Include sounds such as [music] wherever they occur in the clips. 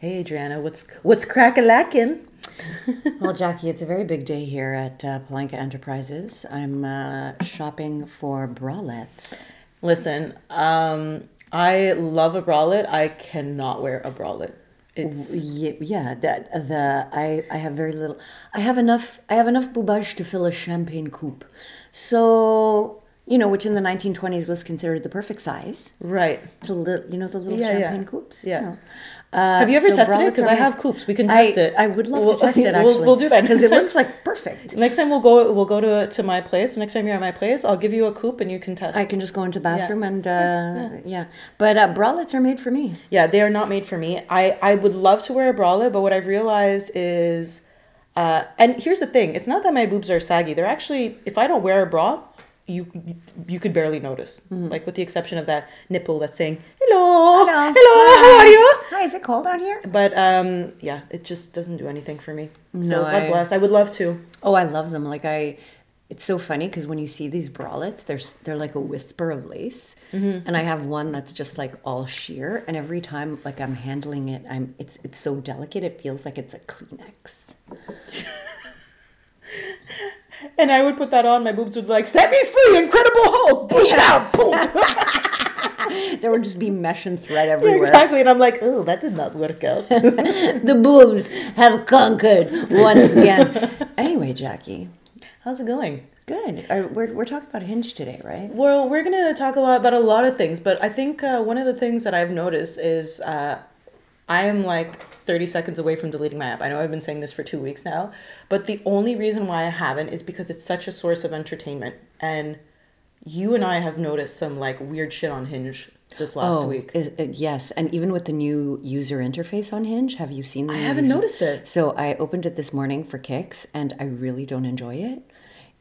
Hey, Adriana, what's what's crack a lacking? [laughs] Well, Jackie, it's a very big day here at uh, Palenka Enterprises. I'm uh, shopping for bralettes. Listen, um, I love a bralette. I cannot wear a bralette. It's Yeah, yeah that, the I, I have very little. I have enough. I have enough boubage to fill a champagne coupe. So you know, which in the 1920s was considered the perfect size. right. It's a little, you know, the little Yeah, yeah. champagne coupes. Yeah. You know. Uh, Have you ever so tested it? Because I have coupes. We can I, test it. I would love We'll- to test [laughs] it we'll- actually. We'll, do that because it time. looks like perfect. Next time we'll go. We'll go to to my place. Next time you're at my place, I'll give you a coupe and you can test. I can just go into the bathroom and uh, yeah. But uh, bralettes are made for me. Yeah, they are not made for me. I I would love to wear a bralette, but what I've realized is, uh, and here's the thing: it's not that my boobs are saggy. They're actually, if I don't wear a bra, you you could barely notice. Mm-hmm. Like with the exception of that nipple that's saying hello, Hello. hello, how are you? Hi, is it cold out here? But um, yeah, it just doesn't do anything for me. So No, God I- bless. I would love to. Oh, I love them. Like I, it's so funny because when you see these bralettes, they're they're like a whisper of lace, Mm-hmm. and I have one that's just like all sheer. And every time like I'm handling it, I'm it's it's so delicate. It feels like it's a Kleenex. [laughs] And I would put that on. My boobs would be like set me free, Incredible Hulk. Boobs out, boom. [laughs] There would just be mesh and thread everywhere. exactly. And I'm like, oh, that did not work out. [laughs] [laughs] the boobs have conquered once again. anyway, Jackie, How's it going? good. Uh, we're we're talking about Hinge today, right? Well, we're gonna talk a lot about a lot of things, but I think uh, one of the things that I've noticed is uh, I am like 30 seconds away from deleting my app. I know I've been saying this for two weeks now, but the only reason why I haven't is because it's such a source of entertainment. And you and I have noticed some like weird shit on Hinge this last week. is- uh, yes, and even with the new user interface on Hinge, have you seen the? I haven't user- noticed it. So I opened it this morning for kicks, and I really don't enjoy it.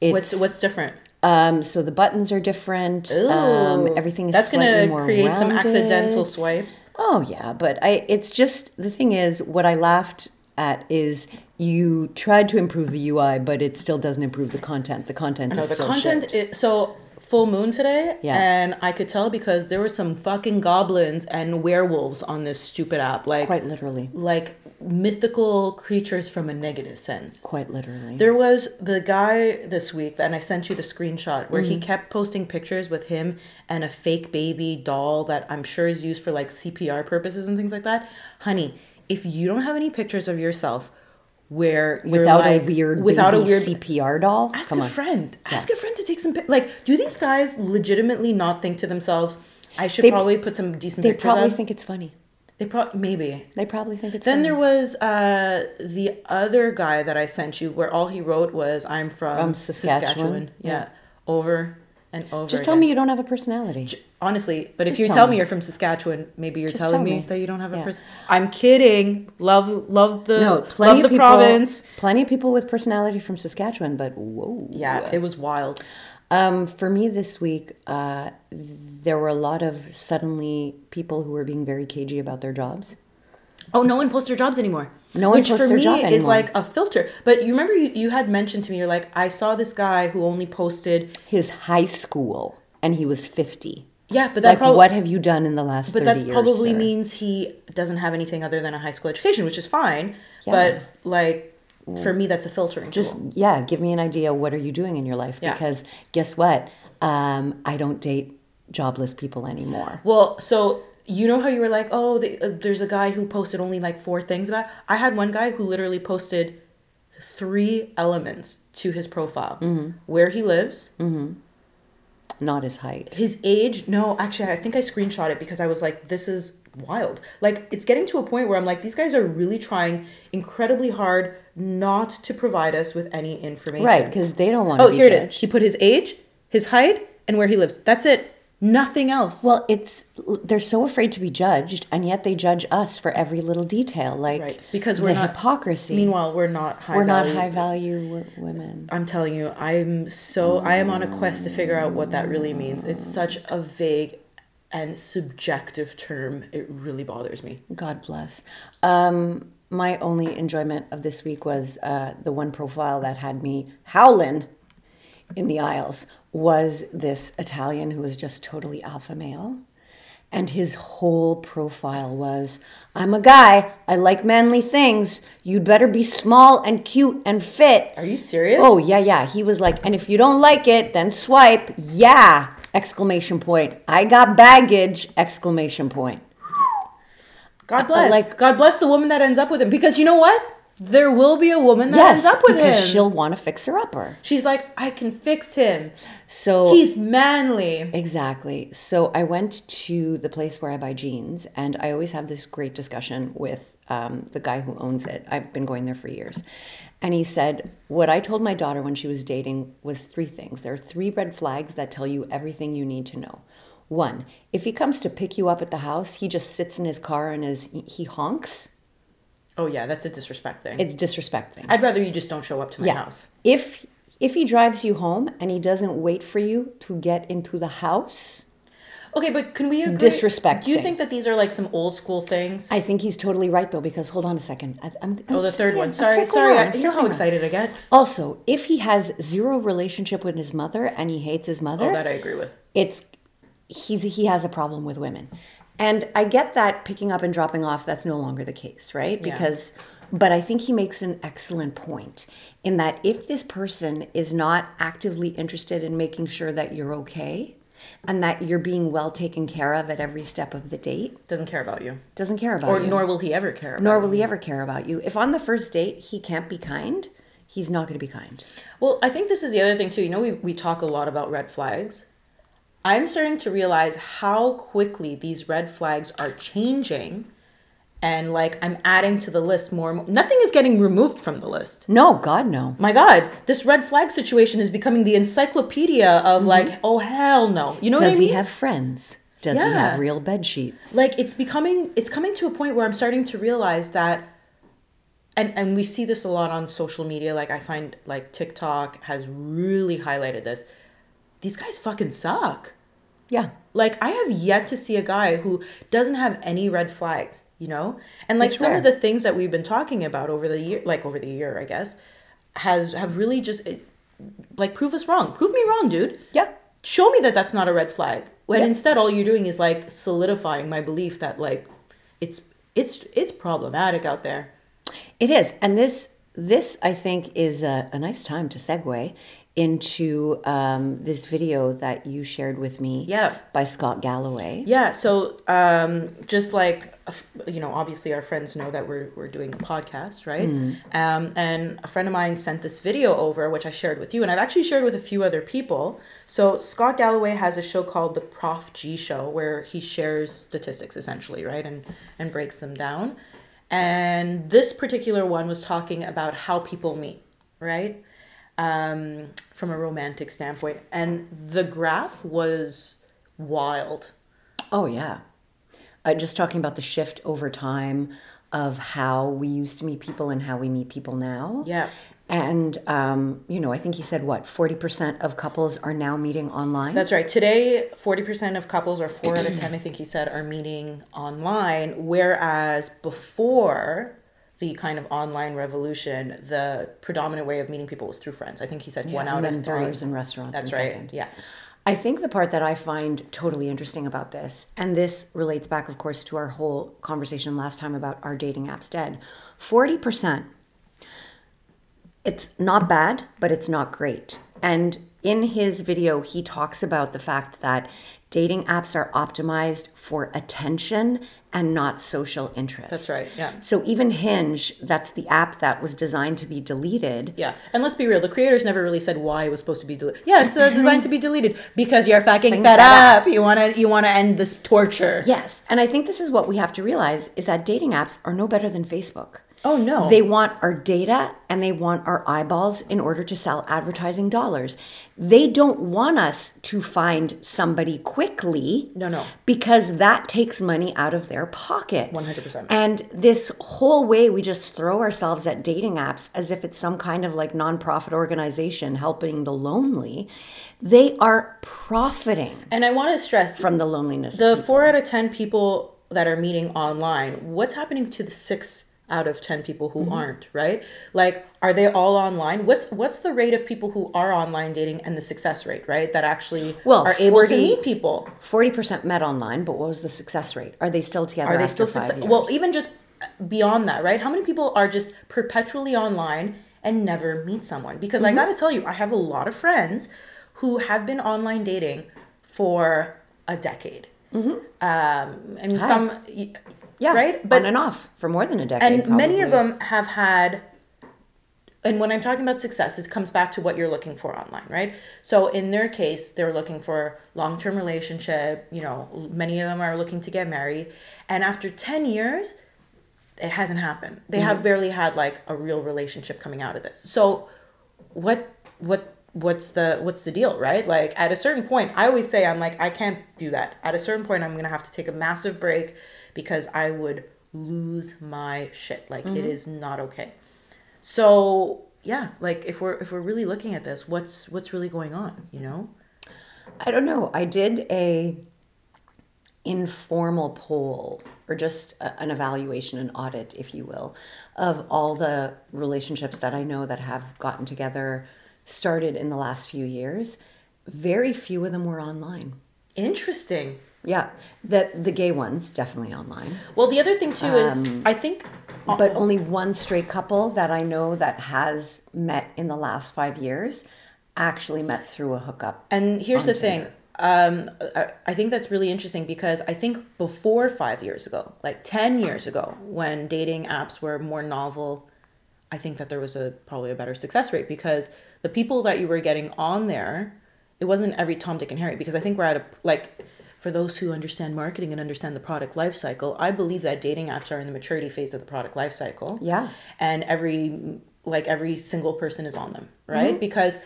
It's, What's what's different? Um? So the buttons are different. Um, everything is that's slightly gonna more create some accidental swipes. Oh yeah, but I. It's just the thing is what I laughed at is you tried to improve the UI, but it still doesn't improve the content. The content No, the content. Is, so full moon today, Yeah. and I could tell because there were some fucking goblins and werewolves on this stupid app, like Quite literally, like mythical creatures from a negative sense. quite literally. There was the guy this week, and I sent you the screenshot where Mm-hmm. he kept posting pictures with him and a fake baby doll that I'm sure is used for like CPR purposes and things like that. Honey, if you don't have any pictures of yourself where without like, a weird, without a weird CPR doll. ask Come a on. friend ask a friend to take some like do these guys legitimately not think to themselves i should They- probably put some decent They pictures probably up? think it's funny. they probably maybe They probably think it's then funny. there was uh the other guy that i sent you where all he wrote was i'm from, From saskatchewan, Saskatchewan, Yeah. over and over Just tell again. me you don't have a personality. honestly but if you tell tell me. me you're from saskatchewan maybe you're Just telling tell me, me. that you don't have a Yeah. person i'm kidding love love the No, love plenty the of people. province Plenty of people with personality from Saskatchewan, but whoa. yeah it was wild Um, for me this week, uh, there were a lot of suddenly people who were being very cagey about their jobs. Oh, no one posts their jobs anymore. No one Which posts for their me job is anymore. like a filter. But you remember you, you had mentioned to me, you're like, I saw this guy who only posted. His high school, and he was fifty. Yeah, but that Like, probably. what have you done in the last? but 30 that's probably sir? means he doesn't have anything other than a high school education, which is fine. Yeah. But like, for me, that's a filtering. Just tool. yeah, give me an idea. What are you doing in your life? Yeah. Because guess what? Um, I don't date jobless people anymore. Well, so you know how you were like, oh, the, uh, there's a guy who posted only like four things about. I had one guy who literally posted three elements to his profile: Mm-hmm. where he lives, Not his height. his age no actually i think i screenshot it because i was like this is wild like it's getting to a point where i'm like these guys are really trying incredibly hard not to provide us with any information Right, because they don't want to oh be here it judged. is he put his age his height and where he lives that's it nothing else Well, it's they're so afraid to be judged, and yet they judge us for every little detail, like right because we're not hypocrisy. meanwhile we're not high we're not value. high value w- women. i'm telling you i'm so i am on a quest to figure out what that really means it's such a vague and subjective term it really bothers me God bless. Um, my only enjoyment of this week was uh, the one profile that had me howling in the aisles was this Italian who was just totally alpha male. And his whole profile was I'm a guy, I like manly things. You'd better be small and cute and fit. Are you serious? Oh, yeah, yeah. He was like, and if you don't like it, then swipe. Yeah! Exclamation point. I got baggage! Exclamation point. God bless. like- God bless the woman that ends up with him. Because you know what? There will be a woman that Yes, ends up with because him. she'll want to fix her upper. She's like, I can fix him. So He's manly. Exactly. So I went to the place where I buy jeans, and I always have this great discussion with um, the guy who owns it. I've been going there for years. And he said, What I told my daughter when she was dating was three things. There are three red flags that tell you everything you need to know. One, if he comes to pick you up at the house, he just sits in his car and is, he honks. Oh yeah, that's a disrespect thing. It's disrespecting. I'd rather you just don't show up to my yeah. house. If if he drives you home and he doesn't wait for you to get into the house, Okay, but can we agree? Disrespect Do you thing. think that these are like some old school things? I think he's totally right though, because hold on a second. I, I'm, oh, the third one. Sorry, sorry. around, I, I'm you know how excited I get. Also, if he has zero relationship with his mother and he hates his mother, Oh, that I agree with. it's he's he has a problem with women. And I get that picking up and dropping off that's no longer the case, right? Yeah. Because but I think he makes an excellent point in that if this person is not actively interested in making sure that you're okay and that you're being well taken care of at every step of the date, Doesn't care about you, doesn't care about or you. nor will he ever care. About nor you. will he ever care about you. If on the first date he can't be kind, he's not going to be kind. Well, I think this is the other thing too. You know, we, we talk a lot about red flags. I'm starting to realize how quickly these red flags are changing. And like I'm adding to the list more and more. Nothing is getting removed from the list. No, God, no. My God, this red flag situation is becoming the encyclopedia of mm-hmm. like, oh hell no. You know what I mean? Does he have friends? Does he have real bed sheets? like it's becoming it's coming to a point where i'm starting to realize that and and we see this a lot on social media like i find like tiktok has really highlighted this these guys fucking suck Yeah. like i have yet to see a guy who doesn't have any red flags you know and like It's some rare. of the things that we've been talking about over the year like over the year i guess has have really just it, like prove us wrong prove me wrong dude Yeah. show me that that's not a red flag when Yeah. instead all you're doing is like solidifying my belief that like it's it's it's problematic out there It is. And this this I think is a, a nice time to segue into um, this video that you shared with me Yeah. by Scott Galloway. yeah so um just like you know obviously our friends know that we're we're doing a podcast right? Um and a friend of mine sent this video over which i shared with you and i've actually shared with a few other people. So scott galloway has a show called the prof g show where he shares statistics essentially right and and breaks them down. And this particular one was talking about how people meet right? Um, from a romantic standpoint and the graph was wild Oh yeah. Uh, just talking about the shift over time of how we used to meet people and how we meet people now. Yeah. And um, you know, I think he said what forty percent of couples are now meeting online. That's right. Today, 40% of couples, or four out of 10, I think he said, are meeting online. Whereas before the kind of online revolution, the predominant way of meeting people was through friends. I think he said one out of three. bars and restaurants. That's right. second. Yeah. I think the part that I find totally interesting about this, and this relates back, of course, to our whole conversation last time about our dating apps dead. Forty percent. It's not bad, but it's not great. And in his video, he talks about the fact that dating apps are optimized for attention and not social interest. That's right, yeah. So even Hinge, that's the app that was designed to be deleted. Yeah. And let's be real, the creators never really said why it was supposed to be deleted. Yeah, it's uh, [laughs] designed to be deleted because you're fucking fed fed up. You want to you want to end this torture. Yes, and I think this is what we have to realize is that dating apps are no better than Facebook. Oh no. They want our data and they want our eyeballs in order to sell advertising dollars. They don't want us to find somebody quickly. No, no. Because that takes money out of their pocket. 100%. And this whole way we just throw ourselves at dating apps as if it's some kind of like nonprofit organization helping the lonely, they are profiting and I want to stress from the loneliness. the four out of ten people that are meeting online what's happening to the six out of 10 people who aren't, right? Like are they all online? What's what's the rate of people who are online dating and the success rate, right? That actually Well, are able to meet people. Forty percent met online, but what was the success rate? Are they still together? Are they still success? Well, even just beyond that, right? How many people are just perpetually online and never meet someone? Because Mm-hmm. I got to tell you, I have a lot of friends who have been online dating for a decade. Um, and some, Mm-hmm. Yeah, right? on and off for more than a decade. and many of them have had and when i'm talking about success it comes back to what you're looking for online right? So in their case they're looking for long-term relationship you know many of them are looking to get married. And after 10 years it hasn't happened. They have mm-hmm. barely had like a real relationship coming out of this. So what what what's the what's the deal right? Like at a certain point i always say i'm like i can't do that. At a certain point i'm gonna have to take a massive break because i would lose my shit like it mm-hmm. is not okay so yeah like if we're if we're really looking at this what's what's really going on you know I don't know. I did a informal poll or just a, an evaluation, an audit, if you will, of all the relationships that I know that have gotten together, started in the last few years. Very few of them were online. interesting Yeah, the the gay ones definitely online, well the other thing too is i think but only one straight couple that I know that has met in the last five years actually met through a hookup. And here's the thing. Um, I, I think that's really interesting because I think before five years ago, like 10 years ago, when dating apps were more novel, I think that there was a probably a better success rate because the people that you were getting on there, it wasn't every Tom, Dick, and Harry. Because I think we're at a, like, for those who understand marketing and understand the product life cycle, I believe that dating apps are in the maturity phase of the product life cycle. Yeah. and every like every single person is on them right? Mm-hmm. because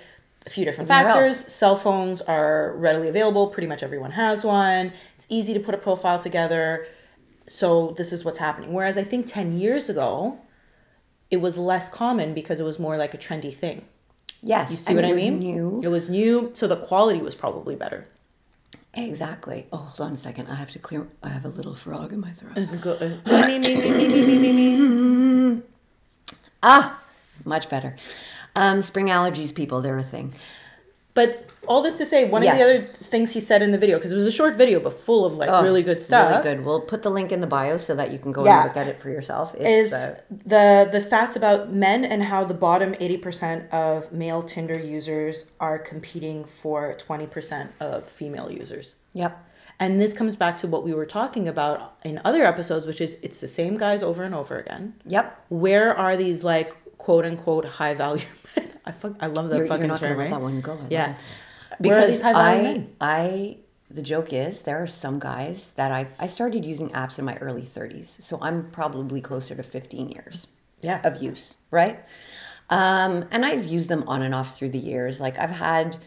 a few different factors else? cell phones are readily available. Pretty much everyone has one. It's easy to put a profile together. So this is what's happening. Whereas i think 10 years ago it was less common because it was more like a trendy thing. Yes, you see what it i was mean? New. it was new so the quality was probably better Exactly. Oh, hold on a second. I have to clear. I have a little frog in my throat. ah, much better. Um, spring allergies, people, they're a thing. But all this to say, one Yes. of the other things he said in the video, because it was a short video but full of like really good stuff. Oh, Really good. We'll put the link in the bio so that you can go Yeah. and look at it for yourself. It's, is uh, the the stats about men and how the bottom 80% of male Tinder users are competing for 20% of female users. yep. And this comes back to what we were talking about in other episodes, which is it's the same guys over and over again. Yep. Where are these like quote unquote high value [laughs] men? I fuck, I love that You're, fucking you're not term, going to let right? that one go. I Yeah. it. Where are these Because I? I, the joke is there are some guys that I, I started using apps in my early 30s. So I'm probably closer to 15 years. Yeah. of use, right? Um, and I've used them on and off through the years. Like I've had,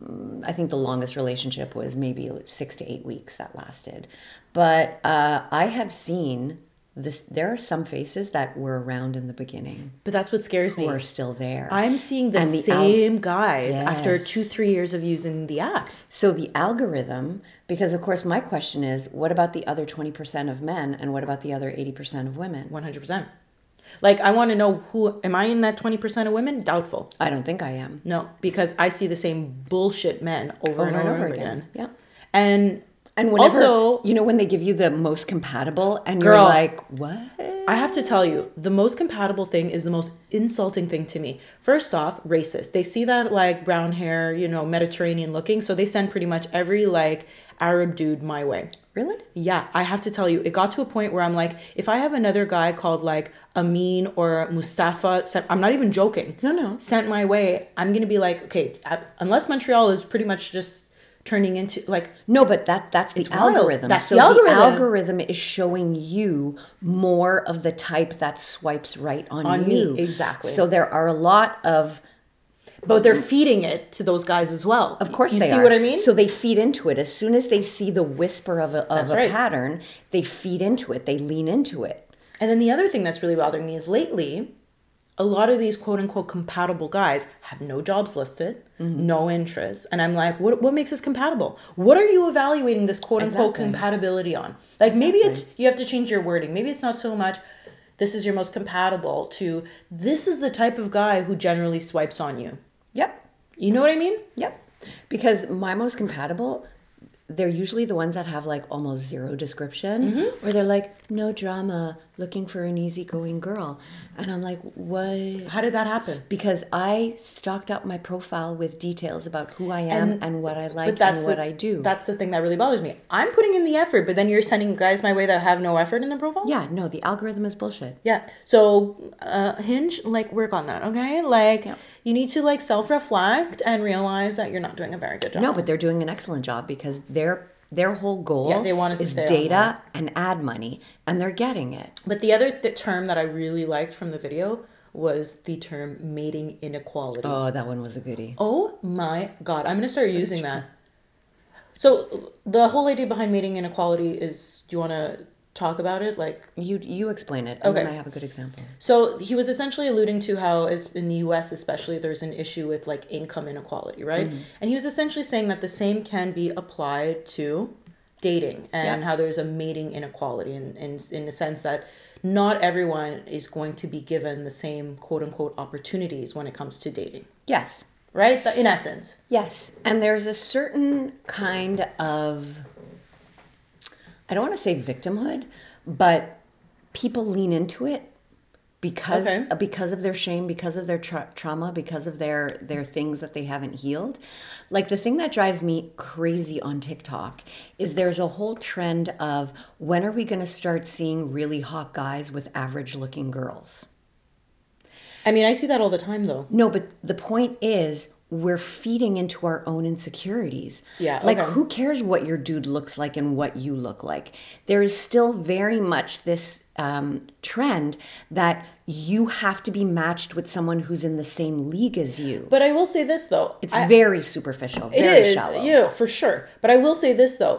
mm, I think the longest relationship was maybe six to eight weeks that lasted. But uh, I have seen this. There are some faces that were around in the beginning But that's what scares me. who are still there. I'm seeing the, the same guys after two, three years of using the apps. So the algorithm, because of course my question is, what about the other twenty percent of men, and what about the other eighty percent of women? 100%. Like, I want to know who, am I in that 20% of women? Doubtful. I don't think I am. No, because I see the same bullshit men over, and, over, and over again. Yeah. And, And whenever, also, you know, when they give you the most compatible, and Girl. you're like, what? I have to tell you, the most compatible thing is the most insulting thing to me. First off, racist. They see that like brown hair, you know, Mediterranean looking, so they send pretty much every like Arab dude my way. Really? Yeah, I have to tell you, it got to a point where I'm like, if I have another guy called like Amin or Mustafa, sent, I'm not even joking. No, no. Sent my way, I'm gonna be like, okay, I- unless Montreal is pretty much just turning into like, No, but that that's the It's algorithm. That's so the algorithm. The algorithm is showing you more of the type that swipes right on, On you. me, exactly. So there are a lot of but they're feeding it to those guys as well. Of course you they see are. what I mean? So they feed into it. As soon as they see the whisper of a, of a right. pattern, they feed into it. They lean into it. And then the other thing that's really bothering me is lately, a lot of these quote unquote compatible guys have no jobs listed, Mm-hmm. no interests. And I'm like, what, what makes us compatible? What are you evaluating this quote unquote Exactly. compatibility on? Like maybe it's, you have to change your wording. Maybe it's not so much this is your most compatible to this is the type of guy who generally swipes on you. Yep. You know what I mean? Yep. Because my most compatible, they're usually the ones that have like almost zero description, Mm-hmm. or they're like, no drama, looking for an easygoing girl. And I'm like, what? How did that happen? Because I stocked up my profile with details about who I am and, what I like and what the, I do. That's the thing that really bothers me. I'm putting in the effort, but then you're sending guys my way that have no effort in the profile. yeah, no, the algorithm is bullshit. Yeah. So, uh, Hinge, like, work on that, okay? Like, Yeah. You need to like self-reflect and realize that you're not doing a very good job. No, but they're doing an excellent job because their their whole goal Yeah, they want us to is data and ad money, and they're getting it. But the other th- term that I really liked from the video was the term mating inequality. Oh, that one was a goodie. Oh my god, I'm gonna start using that. So the whole idea behind mating inequality is, do you want to talk about it? Like, You you explain it, and then Okay. I have a good example. so he was essentially alluding to how, as in the U.S. especially, there's an issue with like income inequality, right? Mm-hmm. And he was essentially saying that the same can be applied to dating and Yeah. how there's a mating inequality in, in in the sense that not everyone is going to be given the same quote unquote opportunities when it comes to dating, Yes. right? In essence, Yes. And there's a certain kind of, I don't want to say victimhood, but people lean into it because Okay. because of their shame, because of their tra- trauma, because of their their things that they haven't healed. Like the thing that drives me crazy on TikTok is there's a whole trend of when are we going to start seeing really hot guys with average looking girls? I mean, I see that all the time though. No, but the point is we're feeding into our own insecurities. Yeah, Like okay. who cares what your dude looks like and what you look like? There is still very much this um, trend that you have to be matched with someone who's in the same league as you. But I will say this though, It's I- very superficial, It very is, shallow. yeah, for sure. But I will say this though.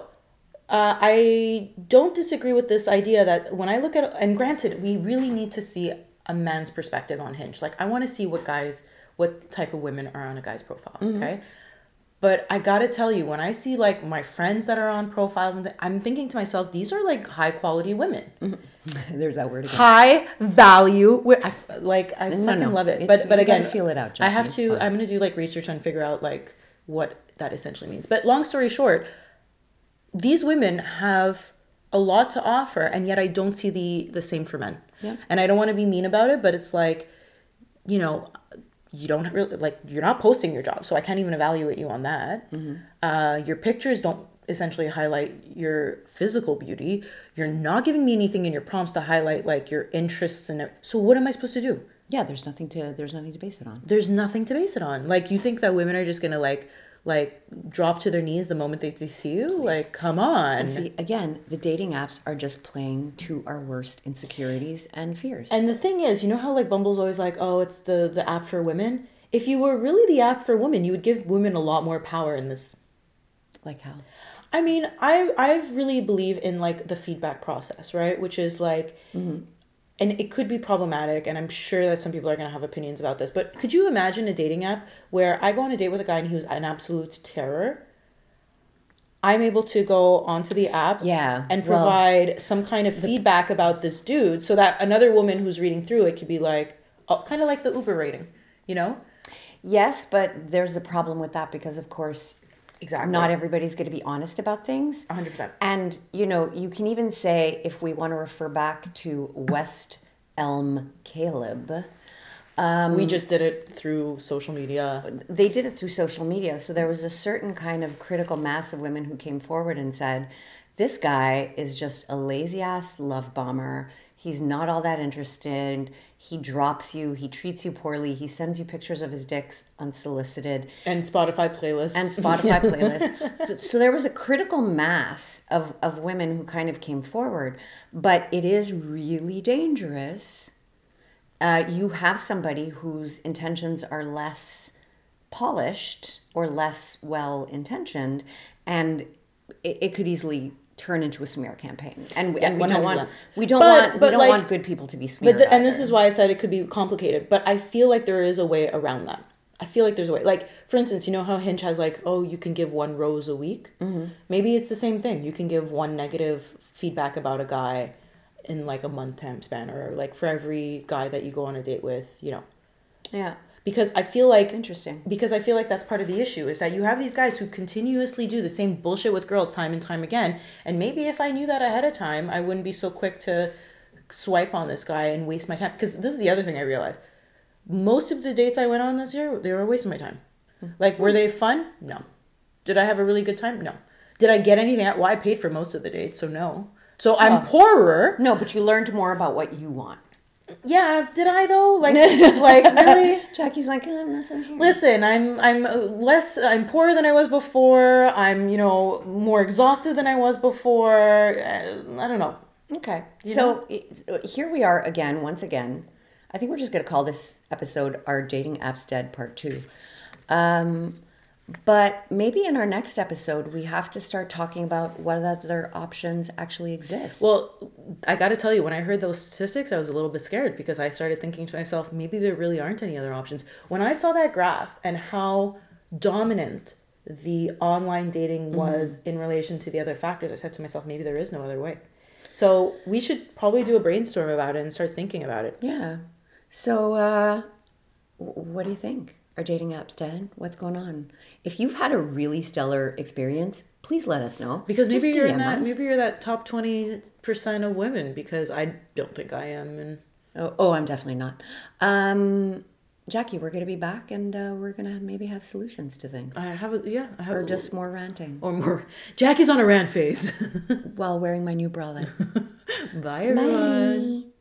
Uh, I don't disagree with this idea that when I look at, and granted, we really need to see a man's perspective on Hinge. Like, I want to see what guys, what type of women are on a guy's profile, Mm-hmm. okay? But I gotta tell you, when I see like my friends that are on profiles, and th- I'm thinking to myself, these are like high quality women, [laughs] There's that word again. high value. I f- like I No, fucking no, love it. it's- But but again, feel it out, I have Jackie, to. fine. I'm gonna do like research and figure out like what that essentially means. But long story short, these women have a lot to offer, and yet I don't see the the same for men. Yeah. And I don't want to be mean about it, but it's like, you know, you don't really like you're not posting your job, so I can't even evaluate you on that. Mm-hmm. Uh, your pictures don't essentially highlight your physical beauty. You're not giving me anything in your prompts to highlight like your interests and it- so what am I supposed to do? Yeah, there's nothing to there's nothing to base it on. There's nothing to base it on. Like you think that women are just gonna like like drop to their knees the moment they, they see you? Like come on. And see, again, the dating apps are just playing to our worst insecurities and fears. And the thing is, you know how like Bumble's always like, oh, it's the the app for women. If you were really the app for women, you would give women a lot more power in this. like how? I mean, I I've really believe in like the feedback process, right? Which is like, mm-hmm. And it could be problematic, and I'm sure that some people are gonna have opinions about this. But could you imagine a dating app where I go on a date with a guy and he was an absolute terror? I'm able to go onto the app Yeah, and well- provide some kind of feedback about this dude so that another woman who's reading through it could be like, oh, kind of like the Uber rating, you know? Yes, but there's a problem with that because, of course, Exactly. not everybody's going to be honest about things. 100%. And, you know, you can even say, if we want to refer back to West Elm Caleb, um, we just did it through social media. they did it through social media. So there was a certain kind of critical mass of women who came forward and said, this guy is just a lazy ass love bomber. He's not all that interested. He drops you. He treats you poorly. He sends you pictures of his dicks unsolicited. And Spotify playlists. and Spotify [laughs] playlists. So, so there was a critical mass of, of women who kind of came forward, but it is really dangerous. Uh, you have somebody whose intentions are less polished or less well intentioned, and it, it could easily turn into a smear campaign. And, and we don't want we don't But- want we don't like- want good people to be smeared. But the, and this is why I said it could be complicated. But I feel like there is a way around that. I feel like there's a way. Like for instance, you know how Hinge has like, oh, you can give one rose a week. Mm-hmm. Maybe it's the same thing. You can give one negative feedback about a guy in like a month time span or like for every guy that you go on a date with, you know. Yeah. Because I feel like Interesting. because I feel like that's part of the issue is that you have these guys who continuously do the same bullshit with girls time and time again. And maybe if I knew that ahead of time, I wouldn't be so quick to swipe on this guy and waste my time. Because this is the other thing I realized. Most of the dates I went on this year, they were wasting my time. Mm-hmm. Like, were they fun? No. Did I have a really good time? No. Did I get anything out? Well, I paid for most of the dates, so no. So I'm poorer. No, but you learned more about what you want. Yeah, did I though? Like, [laughs] like really? Jackie's like, I'm not so sure. Listen, I'm I'm less I'm poorer than I was before. I'm you know more exhausted than I was before. Uh, I don't know. Okay. So it- here we are again, once again. I think we're just going to call this episode Our Dating Apps Dead Part 2. Um, but maybe in our next episode, we have to start talking about what other options actually exist. Well, I got to tell you, when I heard those statistics, I was a little bit scared because I started thinking to myself, maybe there really aren't any other options. When I saw that graph and how dominant the online dating was in relation to the other factors, I said to myself, maybe there is no other way. So we should probably do a brainstorm about it and start thinking about it. yeah. So, uh, what do you think? Are dating apps dead? What's going on? If you've had a really stellar experience, please let us know. Because maybe Just you're in that us. maybe you're that top twenty percent of women because I don't think I am and Oh, oh, I'm definitely not. Um, Jackie, we're going to be back and uh, we're going to maybe have solutions to things. I have a yeah, I have Or just more ranting or more Jackie's on a rant phase. [laughs] while wearing my new bralette. [laughs] Bye everyone. Bye.